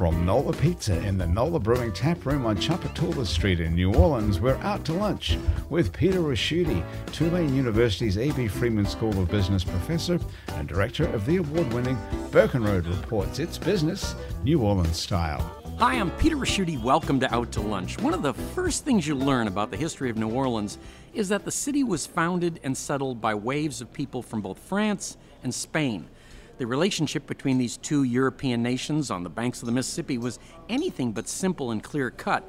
From Nola Pizza in the Nola Brewing Tap Room on Tchoupitoulas Street in New Orleans, we're out to lunch with Peter Ricchiuti, Tulane University's A.B. Freeman School of Business professor and director of the award-winning Burkenroad Reports. It's business, New Orleans style. Hi, I'm Peter Ricchiuti. Welcome to Out to Lunch. One of the first things you learn about the history of New Orleans is that the city was founded and settled by waves of people from both France and Spain. The relationship between these two European nations on the banks of the Mississippi was anything but simple and clear cut.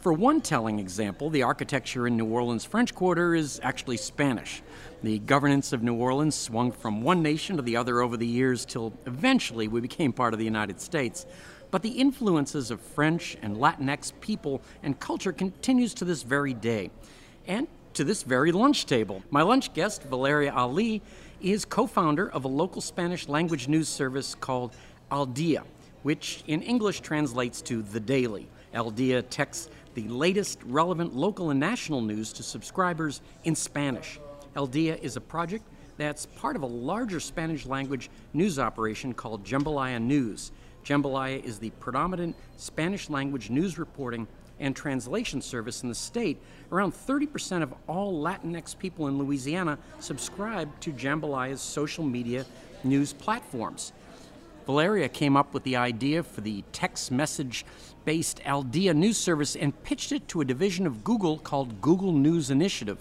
For one telling example, the architecture in New Orleans' French Quarter is actually Spanish. The governance of New Orleans swung from one nation to the other over the years till eventually we became part of the United States. But the influences of French and Latinx people and culture continues to this very day. And to this very lunch table. My lunch guest, Valeria Ali, is co founder of a local Spanish language news service called Al Dia, which in English translates to The Daily. Al Dia texts the latest relevant local and national news to subscribers in Spanish. Al Dia is a project that's part of a larger Spanish language news operation called Jambalaya News. Jambalaya is the predominant Spanish language news reporting and translation service in the state, around 30% of all Latinx people in Louisiana subscribe to Jambalaya's social media news platforms. Valeria came up with the idea for the text message based Al Dia news service and pitched it to a division of Google called Google News Initiative.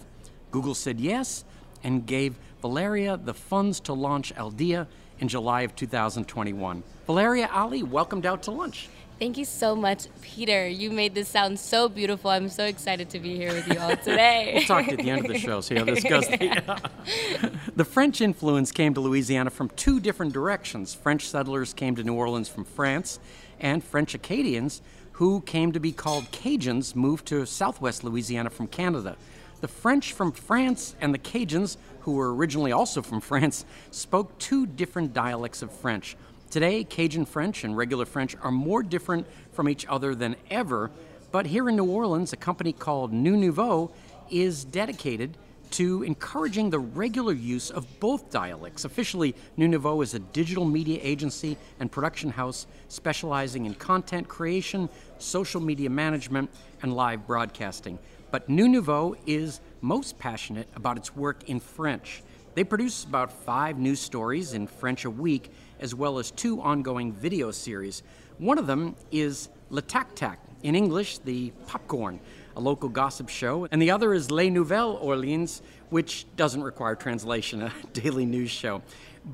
Google said yes and gave Valeria the funds to launch Al Dia in July of 2021. Valeria Ali, welcomed out to lunch. Thank you so much, Peter. You made this sound so beautiful. I'm so excited to be here with you all today. we'll talk at the end of the show, see how this goes. the French influence came to Louisiana from two different directions. French settlers came to New Orleans from France, and French Acadians, who came to be called Cajuns, moved to southwest Louisiana from Canada. The French from France and the Cajuns, who were originally also from France, spoke two different dialects of French. Today, Cajun French and regular French are more different from each other than ever, but here in New Orleans, a company called New Nouveau is dedicated to encouraging the regular use of both dialects. Officially, New Nouveau is a digital media agency and production house specializing in content creation, social media management, and live broadcasting. But New Nouveau is most passionate about its work in French. They produce about five news stories in French a week as well as two ongoing video series. One of them is Le Tac Tac, in English, the popcorn, a local gossip show, and the other is Les Nouvelles Orleans, which doesn't require translation, a daily news show.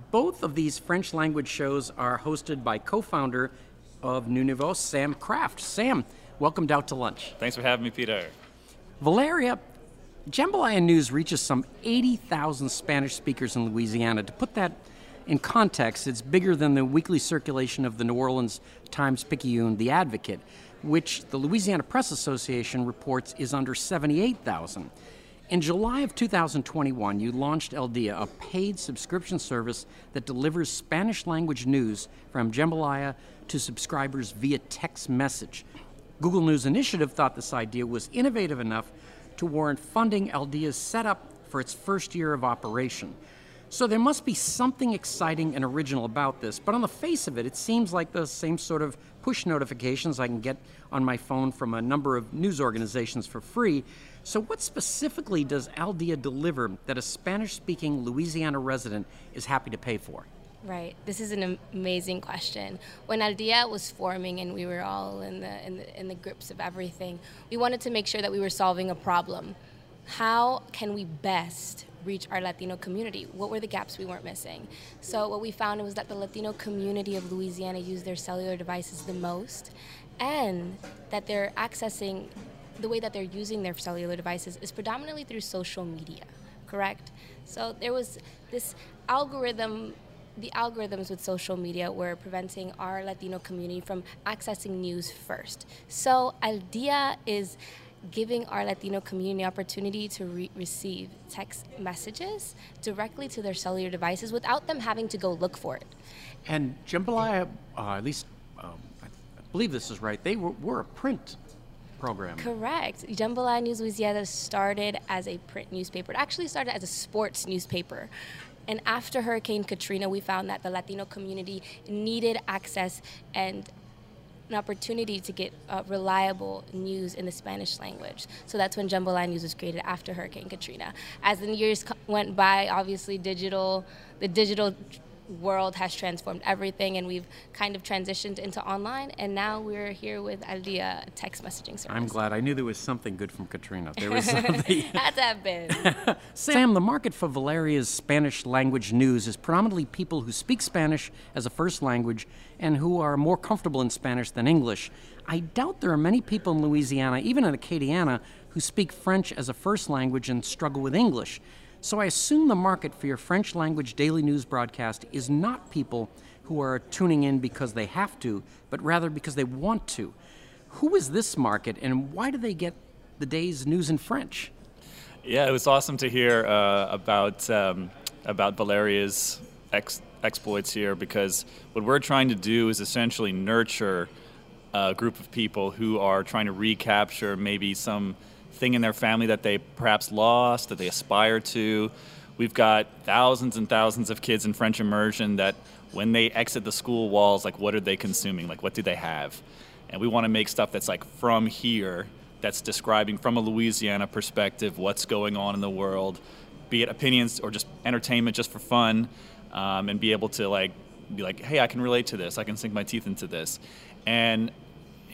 Both of these French language shows are hosted by co founder of New Nouveau, Sam Kraft. Sam, welcomed out to lunch. Thanks for having me, Peter. Valeria, Jambalaya News reaches some 80,000 Spanish speakers in Louisiana. To put that in context, it's bigger than the weekly circulation of the New Orleans Times Picayune The Advocate, which the Louisiana Press Association reports is under 78,000. In July of 2021, you launched El Dia, a paid subscription service that delivers Spanish language news from Jambalaya to subscribers via text message. Google News Initiative thought this idea was innovative enough to warrant funding El Dia's setup for its first year of operation. So there must be something exciting and original about this, but on the face of it, it seems like the same sort of push notifications I can get on my phone from a number of news organizations for free. So, what specifically does Al Dia deliver that a Spanish speaking Louisiana resident is happy to pay for? Right. This is an amazing question. When Al Dia was forming and we were all in the, in the in the grips of everything, we wanted to make sure that we were solving a problem. How can we best reach our Latino community? What were the gaps we weren't missing? So what we found was that the Latino community of Louisiana use their cellular devices the most, and that they're accessing the way that they're using their cellular devices is predominantly through social media. Correct. So there was this algorithm the algorithms with social media were preventing our Latino community from accessing news first. So Al Dia is giving our Latino community opportunity to re- receive text messages directly to their cellular devices without them having to go look for it. And Jambalaya, uh, at least um, I believe this is right, they were, were a print program. Correct. Jambalaya News Louisiana started as a print newspaper. It actually started as a sports newspaper. And after Hurricane Katrina, we found that the Latino community needed access and an opportunity to get uh, reliable news in the Spanish language. So that's when Jambalaya News was created after Hurricane Katrina. As the years went by, obviously digital, the digital world has transformed everything and we've kind of transitioned into online and now we're here with Al Dia text messaging service. I'm glad. I knew there was something good from Katrina. There was something. Had to have been. Sam, the market for Valeria's Spanish language news is predominantly people who speak Spanish as a first language and who are more comfortable in Spanish than English. I doubt there are many people in Louisiana, even in Acadiana, who speak French as a first language and struggle with English. So I assume the market for your French language daily news broadcast is not people who are tuning in because they have to, but rather because they want to. Who is this market and why do they get the day's news in French? Yeah, it was awesome to hear uh, about um, about Valeria's ex- exploits here because what we're trying to do is essentially nurture a group of people who are trying to recapture maybe some thing in their family that they perhaps lost, that they aspire to. We've got thousands and thousands of kids in French immersion that when they exit the school walls, like what are they consuming? Like what do they have? And we want to make stuff that's like from here, that's describing from a Louisiana perspective what's going on in the world, be it opinions or just entertainment just for fun, um, and be able to like be like, hey, I can relate to this. I can sink my teeth into this. And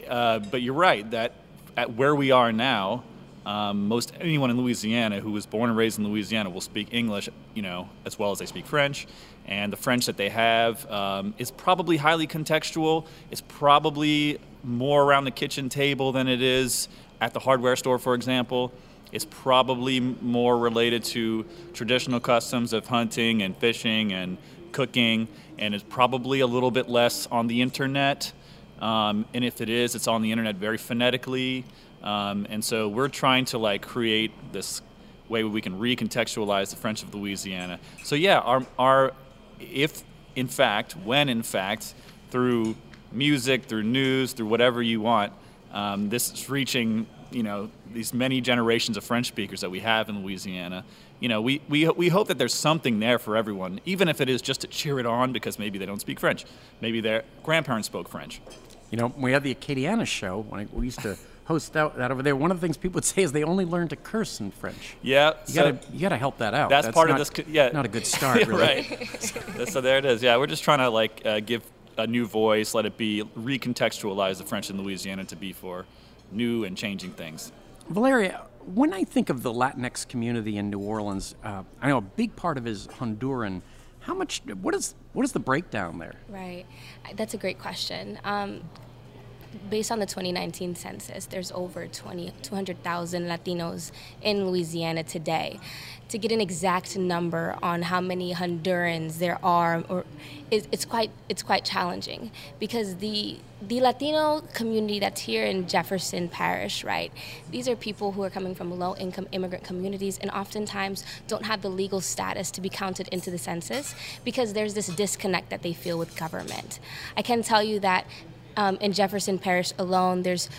uh, but you're right that at where we are now, um, most anyone in Louisiana who was born and raised in Louisiana will speak English, you know, as well as they speak French. And the French that they have um, is probably highly contextual. It's probably more around the kitchen table than it is at the hardware store, for example. It's probably more related to traditional customs of hunting and fishing and cooking, and it's probably a little bit less on the internet. Um, and if it is, it's on the internet very phonetically. Um, and so we're trying to like create this way we can recontextualize the French of Louisiana. So yeah, our, our if in fact, when in fact, through music, through news, through whatever you want, um, this is reaching you know these many generations of French speakers that we have in Louisiana. You know, we, we, we hope that there's something there for everyone, even if it is just to cheer it on because maybe they don't speak French. Maybe their grandparents spoke French. You know, we had the Acadiana show when we used to host that, that, over there. One of the things people would say is they only learn to curse in French. Yeah, you so gotta you gotta help that out. That's, that's part not, of this. Yeah, not a good start, really. right. so, so there it is. Yeah, we're just trying to like uh, give a new voice, let it be recontextualize the French in Louisiana to be for new and changing things. Valeria, when I think of the Latinx community in New Orleans, uh, I know a big part of it is Honduran. How much? What is what is the breakdown there? Right, that's a great question. Um, based on the 2019 census, there's over 20, 200,000 Latinos in Louisiana today. To get an exact number on how many Hondurans there are, or it's quite it's quite challenging because the the Latino community that's here in Jefferson Parish, right? These are people who are coming from low income immigrant communities and oftentimes don't have the legal status to be counted into the census because there's this disconnect that they feel with government. I can tell you that um, in Jefferson Parish alone, there's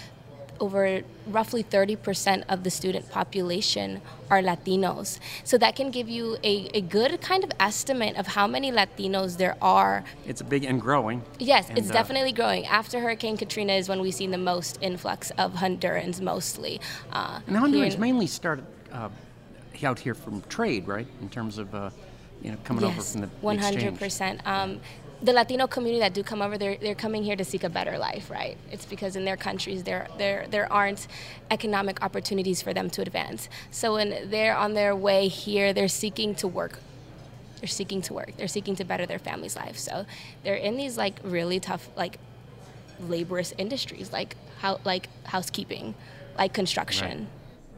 over roughly 30% of the student population are Latinos. So that can give you a, a good kind of estimate of how many Latinos there are. It's big and growing. Yes, and, it's uh, definitely growing. After Hurricane Katrina is when we've seen the most influx of Hondurans mostly. Uh, and Hondurans in, mainly started uh, out here from trade, right? In terms of, uh, you know, coming yes, over from the 100%. Um, the Latino community that do come over, they're, they're coming here to seek a better life, right? It's because in their countries there, there, there aren't economic opportunities for them to advance. So when they're on their way here, they're seeking to work. They're seeking to work. They're seeking to better their family's life. So they're in these like really tough, like laborious industries, like how, like housekeeping, like construction. Right.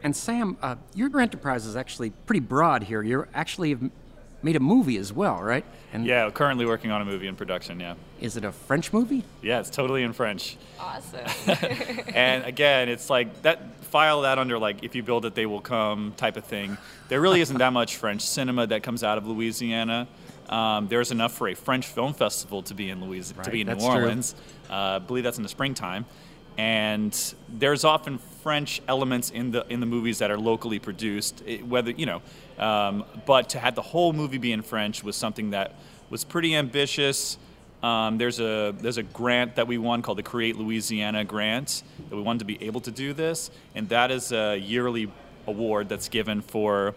And Sam, uh, your enterprise is actually pretty broad here. You're actually made a movie as well, right? And Yeah, currently working on a movie in production. Yeah, is it a French movie? yeah, it's totally in French. Awesome. and again, it's like that file that under like if you build it, they will come type of thing. There really isn't that much French cinema that comes out of Louisiana. Um, there's enough for a French film festival to be in Louisiana, to be in New. Orleans. Uh, I believe that's in the springtime. And there's often French elements in the in the movies that are locally produced, it- whether you know. Um, but to have the whole movie be in French was something that was pretty ambitious. Um, there's a there's a grant that we won called the Create Louisiana Grant that we wanted to be able to do this, and that is a yearly award that's given for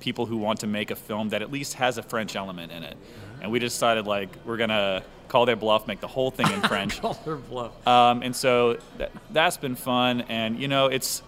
people who want to make a film that at least has a French element in it. And we decided like we're gonna call their bluff, make the whole thing in French. call their bluff. Um, and so that, that's been fun. And you know, it's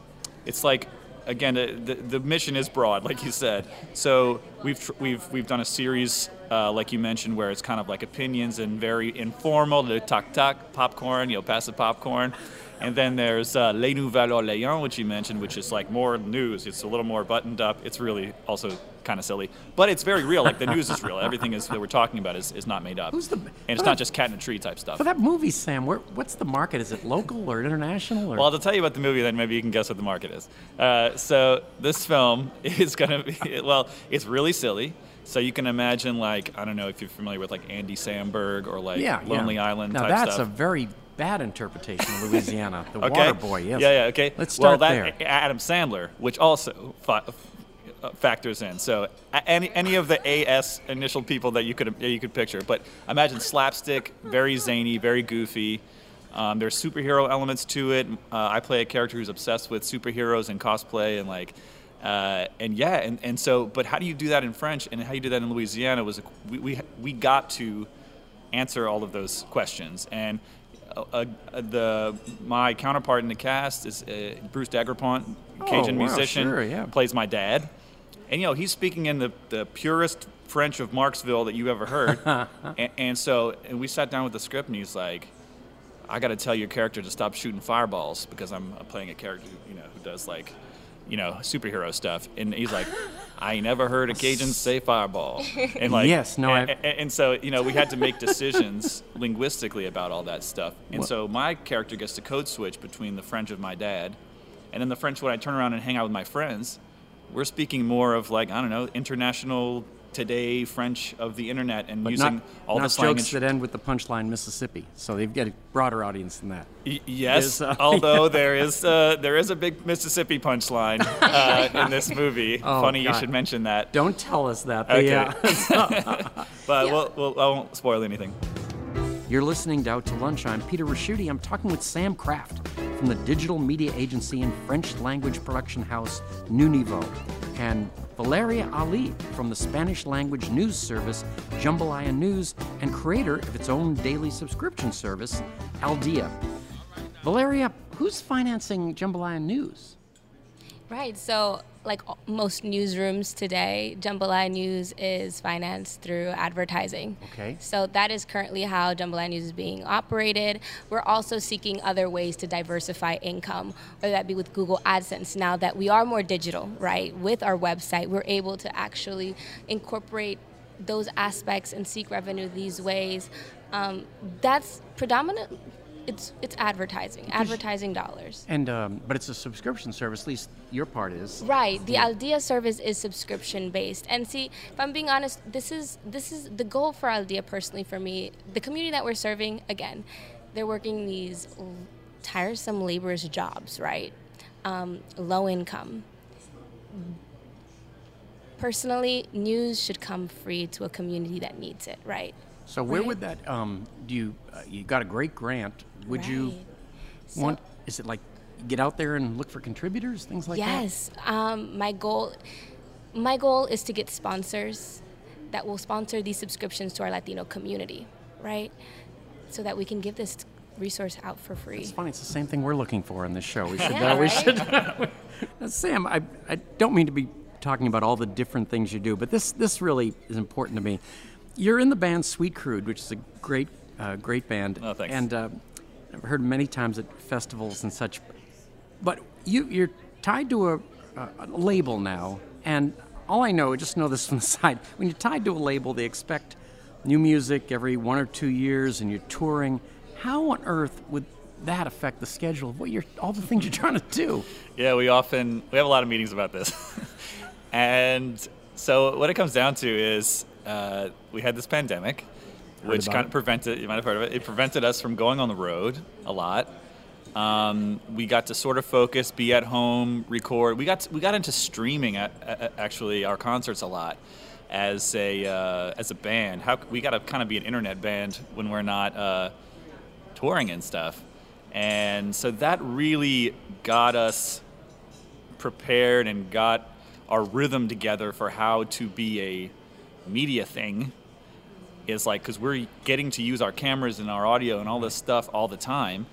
it's like again the, the, the mission is broad, like you said. So we've tr- we've we've done a series. Uh, like you mentioned, where it's kind of like opinions and very informal, the tac tac popcorn, you know, pass the popcorn. And then there's uh, Les Nouvelles Orléans, which you mentioned, which is like more news. It's a little more buttoned up. It's really also kind of silly, but it's very real. Like the news is real. Everything is that we're talking about is, is not made up. Who's the- and it's not a- just cat in a tree type stuff. For that movie, Sam, where, what's the market? Is it local or international? Or? Well, to tell you about the movie, then maybe you can guess what the market is. Uh, so this film is going to be well, it's really silly. So you can imagine, like, I don't know if you're familiar with like Andy Samberg or like yeah, Lonely yeah. Island Now type that's stuff. a very bad interpretation of Louisiana. The okay. Water Boy. Yes. Yeah, yeah. Okay. Let's well, start that there. Adam Sandler, which also uh, factors in. So any any of the AS initial people that you could you could picture, but imagine slapstick, very zany, very goofy. Um, there's superhero elements to it. Uh, I play a character who's obsessed with superheroes and cosplay and like. Uh, and yeah, and, and so, but how do you do that in French and how you do that in Louisiana was we, we, we got to answer all of those questions. And uh, uh, the my counterpart in the cast is uh, Bruce Daigrepont, Cajun Oh, wow, musician, sure, yeah. plays my dad. And you know he's speaking in the, the purest French of Marksville that you ever heard. and, and so and we sat down with the script and he's like, I got to tell your character to stop shooting fireballs because I'm playing a character you know who does like you know superhero stuff. And he's like, I never heard a Cajun say fireball. And like Yes, no, and, and, and so you know we had to make decisions linguistically about all that stuff and What- so my character gets to code switch between the french of my dad and then the french when i turn around and hang out with my friends we're speaking more of like i don't know international today french of the internet and but using not, all not the slang jokes that end with the punchline Mississippi. So they've got a broader audience than that. Y- yes, There's, uh, although there is uh, there is a big Mississippi punchline uh, in this movie. Oh, Funny you should mention that. Don't tell us that. but Okay. yeah. But Yeah. we'll, we'll, I won't spoil anything. You're listening to Out to Lunch. I'm Peter Ricchiuti. I'm talking with Sam Kraft from the digital media agency and French language production house New Nouveau, and Valeria Ali from the Spanish language news service Jambalaya News and creator of its own daily subscription service, Al Dia. Valeria, who's financing Jambalaya News? Right. So, like most newsrooms today, Jambalaya News is financed through advertising. Okay. So that is currently how Jambalaya News is being operated. We're also seeking other ways to diversify income, whether that be with Google AdSense. Now that we are more digital, right, with our website, we're able to actually incorporate those aspects and seek revenue these ways. Um, that's predominant. It's it's advertising, advertising dollars. And um, but it's a subscription service. At least your part is. Right. The Al Dia service is subscription based. And see, if I'm being honest, this is this is the goal for Al Dia personally for me. The community that we're serving, again, they're working these tiresome laborers jobs, right? Um, low income. Personally, news should come free to a community that needs it, right? So where Right. would that? Um, do you? Uh, you got a great grant. Would you Right. So- want? Is it like get out there and look for contributors, things like that? yes. Um, my goal, my goal is to get sponsors that will sponsor these subscriptions to our Latino community, right? So that we can give this resource out for free. It's funny. It's the same thing we're looking for in this show. We should. Yeah, uh, we right? should. Now, Sam, I, I don't mean to be talking about all the different things you do, but this this really is important to me. You're in the band Sweet Crude, which is a great uh, great band. Oh, thanks. And uh, I've heard many times at festivals and such. But you you're tied to a, a, label now, and all I know, I just know this from the side. When you're tied to a label, they expect new music every one or two years, and you're touring. How on earth would that affect the schedule of what you're all the things you're trying to do? Yeah, we often we have a lot of meetings about this, and so what it comes down to is uh, we had this pandemic, which kind of prevented you might have heard of it. It prevented us from going on the road a lot. Um, we got to sort of focus, be at home, record. We got we got into streaming at, at actually our concerts a lot as a uh, as a band. How we got to kind of be an internet band when we're not uh, touring and stuff, and so that really got us prepared and got our rhythm together for how to be a media thing is like because we're getting to use our cameras and our audio and all this stuff all the time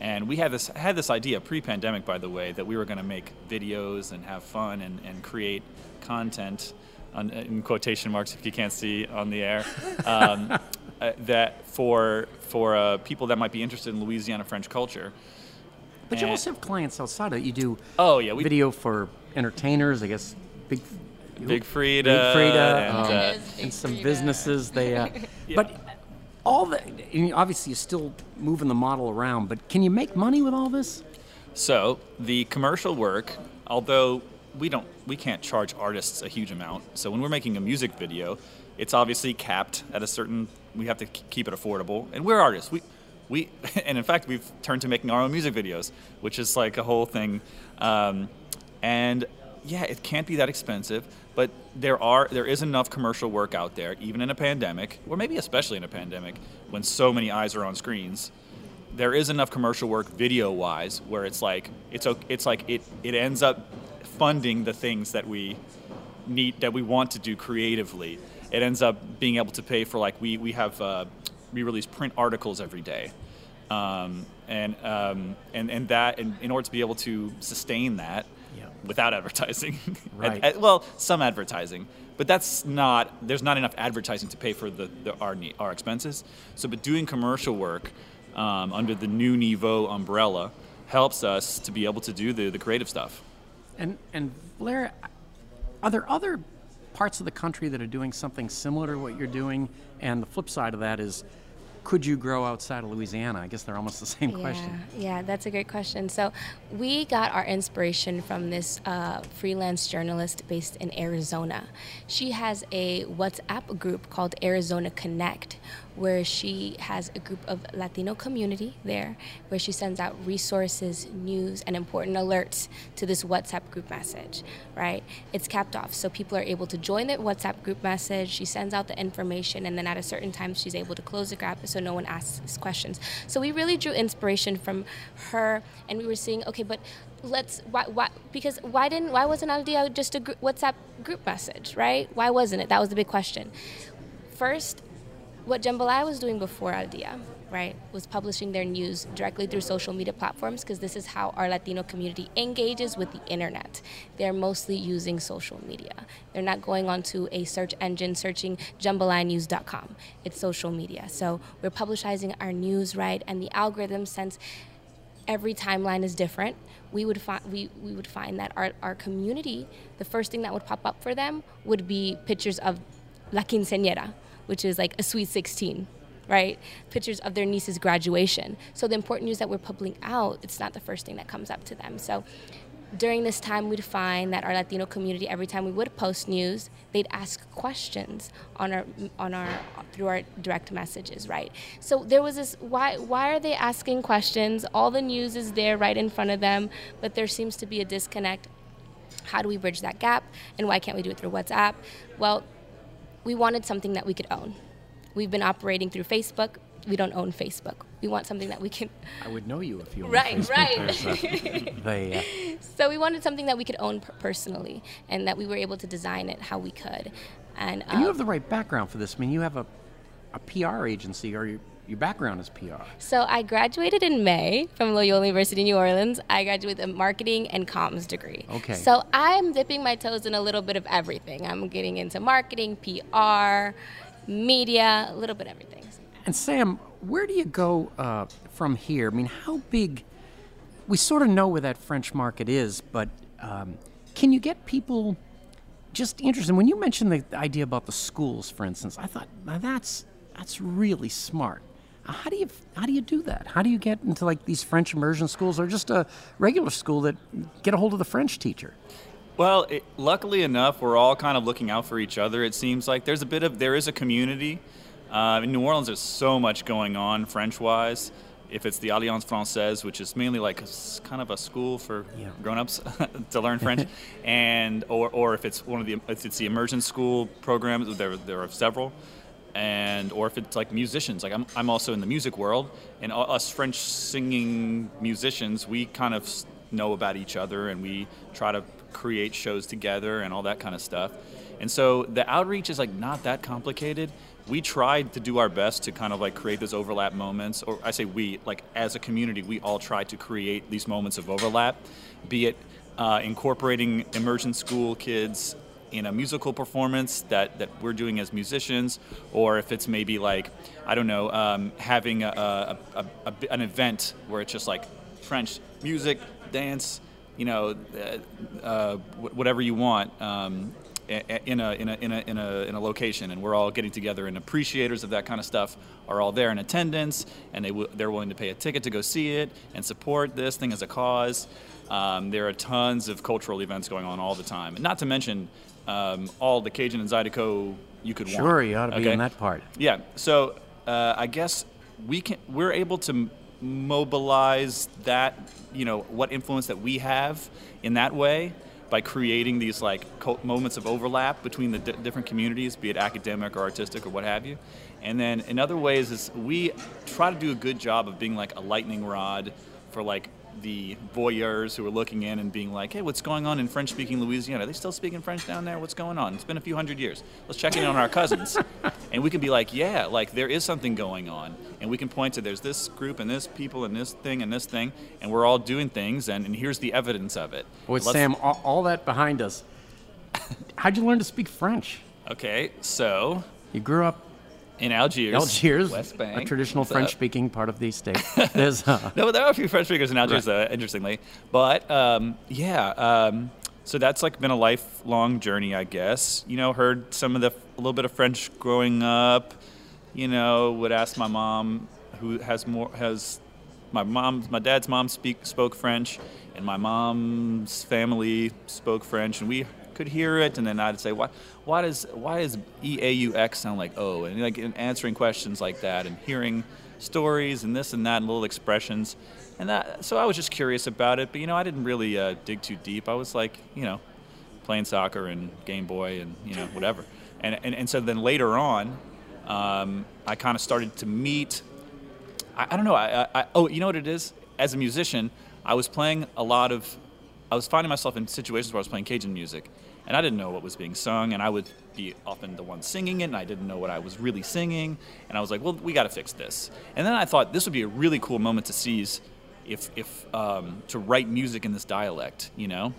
and we had this had this idea pre-pandemic by the way that we were going to make videos and have fun and, and create content on, in quotation marks if you can't see on the air um, uh, that for for uh, people that might be interested in louisiana french culture But you also have clients outside of it. You do Oh, yeah, we- video for entertainers, I guess. Big Big Freedia, Big Freedia, and, uh, uh, Big and some Freedia. businesses. They, uh, but all the I obviously you're still moving the model around. But can you make money with all this? So the commercial work, although we don't, we can't charge artists a huge amount. So when we're making a music video, it's obviously capped at a certain. We have to keep it affordable, and we're artists. We, we, and in fact, we've turned to making our own music videos, which is like a whole thing. Um, and yeah, it can't be that expensive, but there are there is enough commercial work out there, even in a pandemic, or maybe especially in a pandemic, when so many eyes are on screens there is enough commercial work video wise where it's like it's it's like it it ends up funding the things that we need that we want to do creatively it ends up being able to pay for like we we have uh, we release print articles every day um, and um, and and that in, in order to be able to sustain that. Without advertising Right. And- and- well some advertising but that's not there's not enough advertising to pay for the, the our our expenses so but doing commercial work um, under the new Nouveau umbrella helps us to be able to do the, the creative stuff And and Blair, are there other parts of the country that are doing something similar to what you're doing? And the flip side of that is, could you grow outside of Louisiana? I guess they're almost the same question. Yeah, yeah, that's a great question. So, we got our inspiration from this uh, freelance journalist based in Arizona. She has a WhatsApp group called Arizona Connect, where she has a group of Latino community there, where she sends out resources, news, and important alerts to this WhatsApp group message. Right? It's capped off, so people are able to join the WhatsApp group message. She sends out the information, and then at a certain time, she's able to close the gap so no one asks questions. So we really drew inspiration from her, and we were seeing, okay, but let's why, why because why didn't why wasn't Al Dia just a gr- WhatsApp group message, right? Why wasn't it? That was the big question. First, what Jambalaya was doing before Al Dia, right, was publishing their news directly through social media platforms because this is how our Latino community engages with the internet. They're mostly using social media. They're not going onto a search engine searching jambalayanews.com. It's social media. So we're publicizing our news, right, and the algorithm since every timeline is different. We would find we, we would find that our, our community, the first thing that would pop up for them would be pictures of La Quinceañera, which is like a sweet 16, right? Pictures of their niece's graduation. So the important news that we're publishing out, it's not the first thing that comes up to them. So during this time, we'd find that our Latino community, every time we would post news, they'd ask questions on our on our through our direct messages, right? So there was this: why why are they asking questions? All the news is there right in front of them, but there seems to be a disconnect. How do we bridge that gap? And why can't we do it through WhatsApp? Well, we wanted something that we could own. We've been operating through Facebook. We don't own Facebook. We want something that we can. I would know you if you were on Right, Facebook. right. Uh, So we wanted something that we could own personally, and that we were able to design it how we could. And, and you uh, have the right background for this. I mean, you have a, a PR agency, or your, your background is PR. So I graduated in May from Loyola University, New Orleans. I graduated with a marketing and comms degree. Okay. So I'm dipping my toes in a little bit of everything. I'm getting into marketing, PR, media, a little bit of everything. And Sam, where do you go uh, from here? I mean, how big? We sort of know where that French market is, but um, can you get people just interested? when you mentioned the idea about the schools, for instance. I thought now that's that's really smart. How do you how do you do that? How do you get into like these French immersion schools or just a regular school that get a hold of the French teacher? Well, it, luckily enough, we're all kind of looking out for each other. It seems like there's a bit of there is a community. Uh, in New Orleans, there's so much going on French-wise. If it's the Alliance Française, which is mainly like a, kind of a school for Yeah. grown-ups to learn French, and or, or if it's one of the if it's the immersion school programs, there there are several, and or if it's like musicians, like I'm I'm also in the music world, and us French singing musicians, we kind of know about each other, and we try to create shows together and all that kind of stuff, and so the outreach is like not that complicated. We tried to do our best to kind of like create those overlap moments, or I say we, like as a community, we all try to create these moments of overlap, be it uh, incorporating immersion school kids in a musical performance that, that we're doing as musicians, or if it's maybe like, I don't know, um, having a, a, a, an event where it's just like French music, dance, you know, uh, uh, whatever you want. Um, in a, in, a, in, a, in, a, in a location and we're all getting together and appreciators of that kind of stuff are all there in attendance and they w- they're willing to pay a ticket to go see it and support this thing as a cause um, there are tons of cultural events going on all the time and not to mention um, all the Cajun and Zydeco you could want. Sure, you ought to be okay? in that part. Yeah. So uh, I guess we can we're able to m- mobilize that you know what influence that we have in that way by creating these like co- moments of overlap between the di- different communities, be it academic or artistic or what have you. And then in other ways is we try to do a good job of being like a lightning rod for like the voyeurs who are looking in and being like, hey, what's going on in French speaking Louisiana? Are they still speaking French down there? What's going on? It's been a few hundred years. Let's check in on our cousins. and we can be like, yeah, like there is something going on. And we can point to there's this group and this people and this thing and this thing. And we're all doing things. And, and here's the evidence of it. Boy, Let's- Sam, all, all that behind us. How'd you learn to speak French? Okay, so You grew up in Algiers. Algiers, West Bank. a traditional French-speaking part of the state. There's uh, No, there are a few French speakers in Algiers, though, interestingly. But um, yeah, um, so that's like been a lifelong journey, I guess. You know, heard some of the a little bit of French growing up. You know, would ask my mom, who has more has my mom, my dad's mom speak spoke French, and my mom's family spoke French, and we could hear it, and then I'd say, why, why does why does E A U X sound like O? And like in answering questions like that, and hearing stories and this and that, and little expressions, and that. So I was just curious about it, but you know, I didn't really uh, dig too deep. I was like, you know, playing soccer and Game Boy and you know whatever, and and, and so then later on, um, I kind of started to meet I, I don't know. I, I, oh, you know what it is? As a musician, I was playing a lot of. I was finding myself in situations where I was playing Cajun music, and I didn't know what was being sung, and I would be often the one singing it, and I didn't know what I was really singing, and I was like, well, we got to fix this. And then I thought this would be a really cool moment to seize, if if um, to write music in this dialect, you know.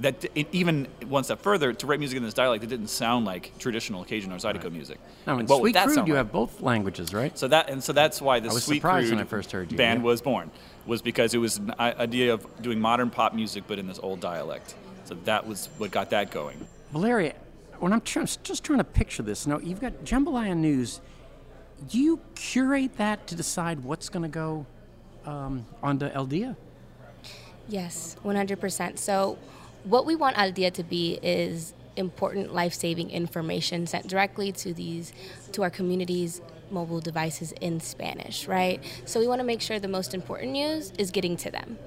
That it, even one step further, to write music in this dialect, it didn't sound like traditional Cajun or Zydeco music. now in And what Sweet that Crude, sound you have both languages, right? So that and so that's why the I was Sweet surprised when Crude I first heard you, band yeah. was born, was because it was an idea of doing modern pop music but in this old dialect. So that was what got that going. Valeria, when I'm tr- just trying to picture this, now you've got Jambalaya News. Do you curate that to decide what's going to go um, onto El Dia? Yes, 100%. So, what we want Al Dia to be is important life-saving information sent directly to these to our communities mobile devices in Spanish, right? So we want to make sure the most important news is getting to them.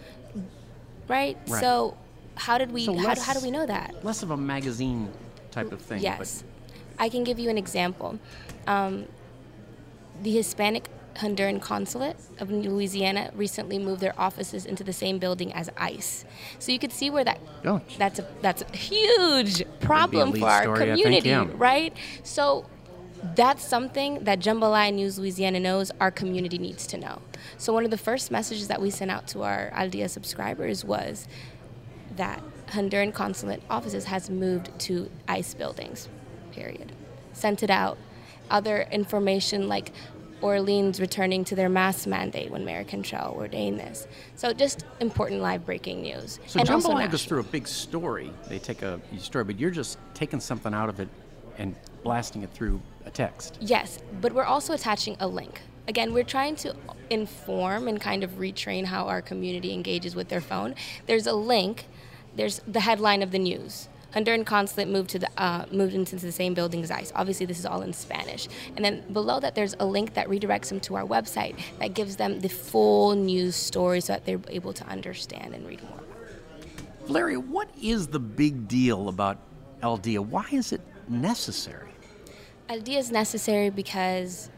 Right? Right. So how did we So how, less- how do we know that? Less of a magazine type of thing. Yes. I can give you an example. Um, the Hispanic Honduran consulate of Louisiana recently moved their offices into the same building as ICE. So you could see where that Oh. that's a that's a huge problem lead for our story, I think, community, yeah. right? So that's something that Jambalaya News Louisiana knows our community needs to know. So one of the first messages that we sent out to our Al Dia subscribers was that Honduran consulate offices has moved to ICE buildings. Period. Sent it out. Other information like Orleans returning to their mask mandate when Mayor Cantrell ordained this. So just important live breaking news. So and Jambalaya goes through a big story. They take a story, but you're just taking something out of it and blasting it through a text. Yes, but we're also attaching a link. Again, we're trying to inform and kind of retrain how our community engages with their phone. There's a link. There's the headline of the news. Honduran consulate moved to the uh, moved into the same building as ICE. Obviously, this is all in Spanish. And then below that, there's a link that redirects them to our website that gives them the full news story so that they're able to understand and read more. Larry, what is the big deal about Al Dia? Why is it necessary? Al Dia is necessary because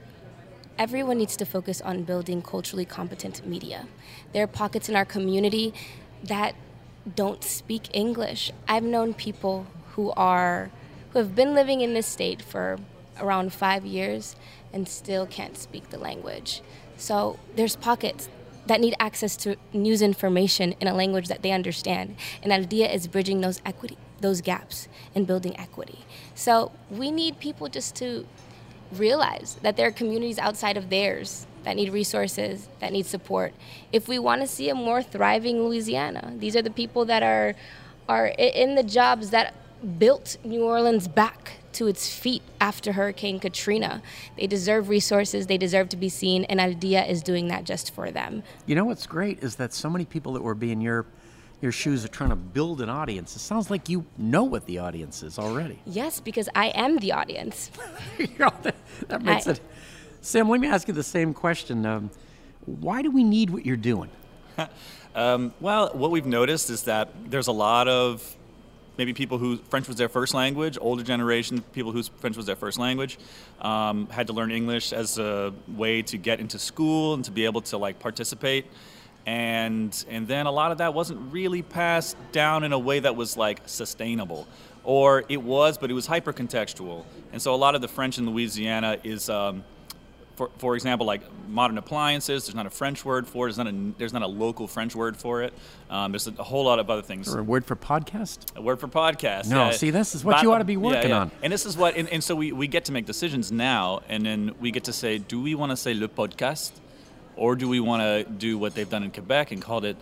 everyone needs to focus on building culturally competent media. There are pockets in our community that don't speak English. I've known people who are who have been living in this state for around 5 years and still can't speak the language. So there's pockets that need access to news information in a language that they understand. And Idea is bridging those equity those gaps and building equity. So we need people just to realize that there are communities outside of theirs that need resources, that need support. If we want to see a more thriving Louisiana, these are the people that are are in the jobs that built New Orleans back to its feet after Hurricane Katrina. They deserve resources, they deserve to be seen, and Idea is doing that just for them. You know what's great is that so many people that were being your your shoes are trying to build an audience. It sounds like you know what the audience is already. Yes, because I am the audience. That, that makes I- it. Sam, let me ask you the same question. Um, why do we need what you're doing? Um, well, what we've noticed is that there's a lot of maybe people who French was their first language, older generation people whose French was their first language, um, had to learn English as a way to get into school and to be able to like participate. And and then a lot of that wasn't really passed down in a way that was like sustainable, or it was, but it was hyper contextual. And so a lot of the French in Louisiana is. Um, for, for example, like modern appliances, there's not a French word for it. There's not a, there's not a local French word for it. Um, there's a, a whole lot of other things. Or a word for podcast? A word for podcast. No, yeah. see, this is what Ba- you ought to be working yeah. on. And this is what, and, and so we, we get to make decisions now, and then we get to say, do we want to say le podcast, or do we want to do what they've done in Quebec and called it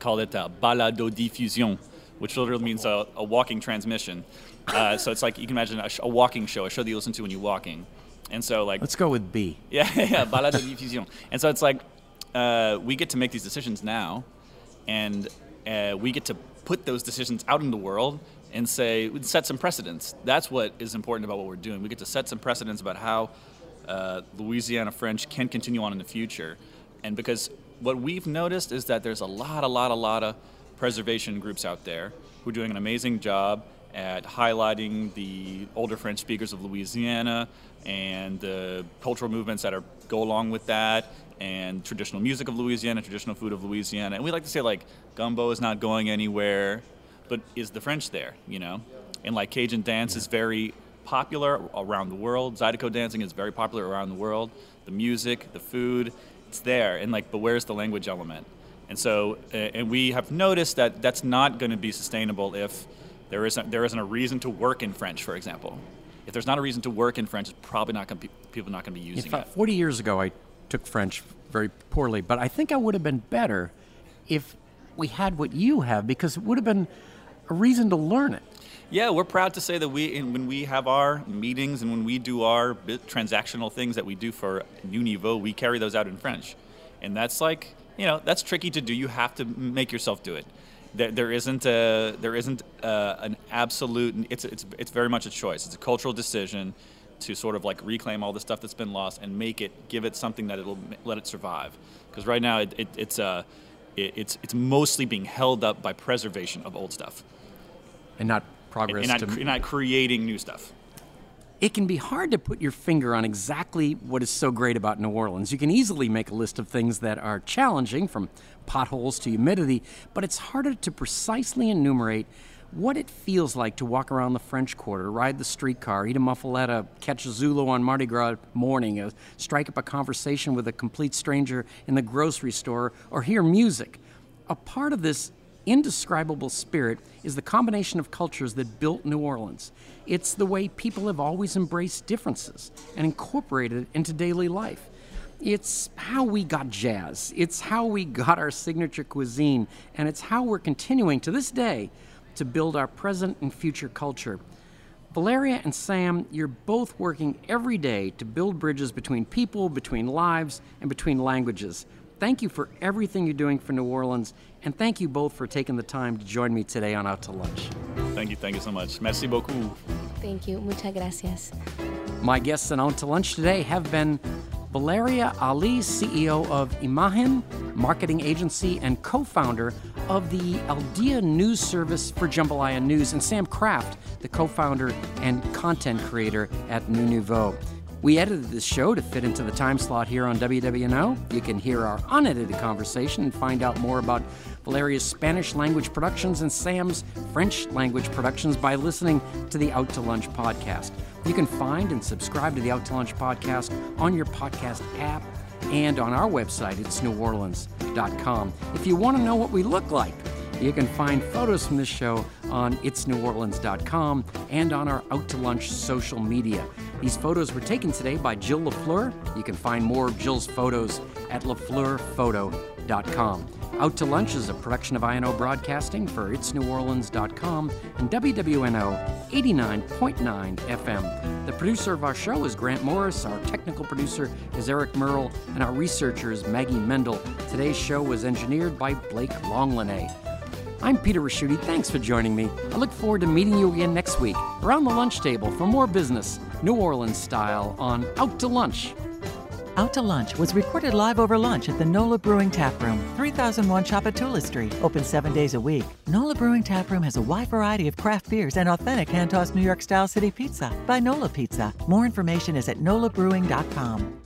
called it uh, balado diffusion, which literally means a, a walking transmission. Uh, so it's like you can imagine a, sh- a walking show, a show that you listen to when you're walking. And so like Let's go with B. yeah, yeah, balade de diffusion. And so it's like uh, we get to make these decisions now, and uh, we get to put those decisions out in the world and say we set some precedents. That's what is important about what we're doing. We get to set some precedents about how uh, Louisiana French can continue on in the future, and because what we've noticed is that there's a lot, a lot, a lot of preservation groups out there who are doing an amazing job at highlighting the older French speakers of Louisiana and the cultural movements that are, go along with that, and traditional music of Louisiana, traditional food of Louisiana. And we like to say like gumbo is not going anywhere, but is the French there? You know, and like Cajun dance is very popular around the world. Zydeco dancing is very popular around the world. The music, the food, it's there. And like, but where's the language element? And so, uh, and we have noticed that that's not going to be sustainable if there isn't there isn't a reason to work in French, for example. If there's not a reason to work in French, it's probably not going to be people are not going to be using fact, it. 40 years ago, I took French very poorly, but I think I would have been better if we had what you have because it would have been a reason to learn it. Yeah, we're proud to say that we, in, when we have our meetings and when we do our transactional things that we do for New Nouveau, we carry those out in French, and that's like you know that's tricky to do. You have to make yourself do it. There, there isn't a there isn't a, an absolute. It's it's it's very much a choice. It's a cultural decision to sort of like reclaim all the stuff that's been lost and make it give it something that it'll let it survive. Because right now it, it, it's uh, it, it's it's mostly being held up by preservation of old stuff And not progress and to not, cre- not creating new stuff. It can be hard to put your finger on exactly what is so great about New Orleans. You can easily make a list of things that are challenging, from potholes to humidity, but it's harder to precisely enumerate what it feels like to walk around the French Quarter, ride the streetcar, eat a muffaletta, catch a Zulu on Mardi Gras morning, uh, strike up a conversation with a complete stranger in the grocery store, or hear music. A part of this indescribable spirit is the combination of cultures that built New Orleans. It's the way people have always embraced differences and incorporated it into daily life. It's how we got jazz, it's how we got our signature cuisine, and it's how we're continuing to this day to build our present and future culture. Valeria and Sam, you're both working every day to build bridges between people, between lives, and between languages. Thank you for everything you're doing for New Orleans, and thank you both for taking the time to join me today on Out to Lunch. Thank you, thank you so much. Merci beaucoup. Thank you. Muchas gracias. My guests on Out to Lunch today have been Valeria Ali, CEO of Imagen, marketing agency and co founder of the Al Dia News Service for Jambalaya News, and Sam Kraft, the co founder and content creator at New Nouveau. We edited this show to fit into the time slot here on WWNO. You can hear our unedited conversation and find out more about Valeria's Spanish language productions and Sam's French language productions by listening to the Out to Lunch podcast. You can find and subscribe to the Out to Lunch podcast on your podcast app and on our website, itsneworleans.com. If you want to know what we look like, you can find photos from this show on itsneworleans.com and on our Out to Lunch social media. These photos were taken today by Jill LaFleur. You can find more of Jill's photos at lafleurphoto.com. Out to Lunch is a production of INO Broadcasting for itsneworleans.com and WWNO 89.9 FM. The producer of our show is Grant Morris, our technical producer is Eric Merle, and our researcher is Maggie Mendel. Today's show was engineered by Blake Longlinay. I'm Peter Ricchiuti. Thanks for joining me. I look forward to meeting you again next week around the lunch table for more business, New Orleans style, on Out to Lunch. Out to Lunch was recorded live over lunch at the NOLA Brewing Tap Room, 3001 Tchoupitoulas Street, open seven days a week. NOLA Brewing Tap Room has a wide variety of craft beers and authentic hand-tossed New York style city pizza by NOLA Pizza. More information is at nolabrewing.com.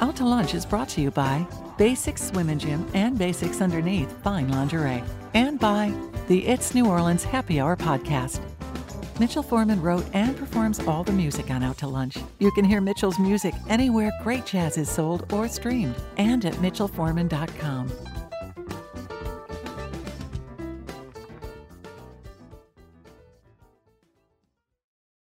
Out to Lunch is brought to you by Basics Swim and Gym and Basics Underneath Fine Lingerie, and by the It's New Orleans Happy Hour podcast. Mitchell Foreman wrote and performs all the music on Out to Lunch. You can hear Mitchell's music anywhere great jazz is sold or streamed, and at mitchellforeman.com.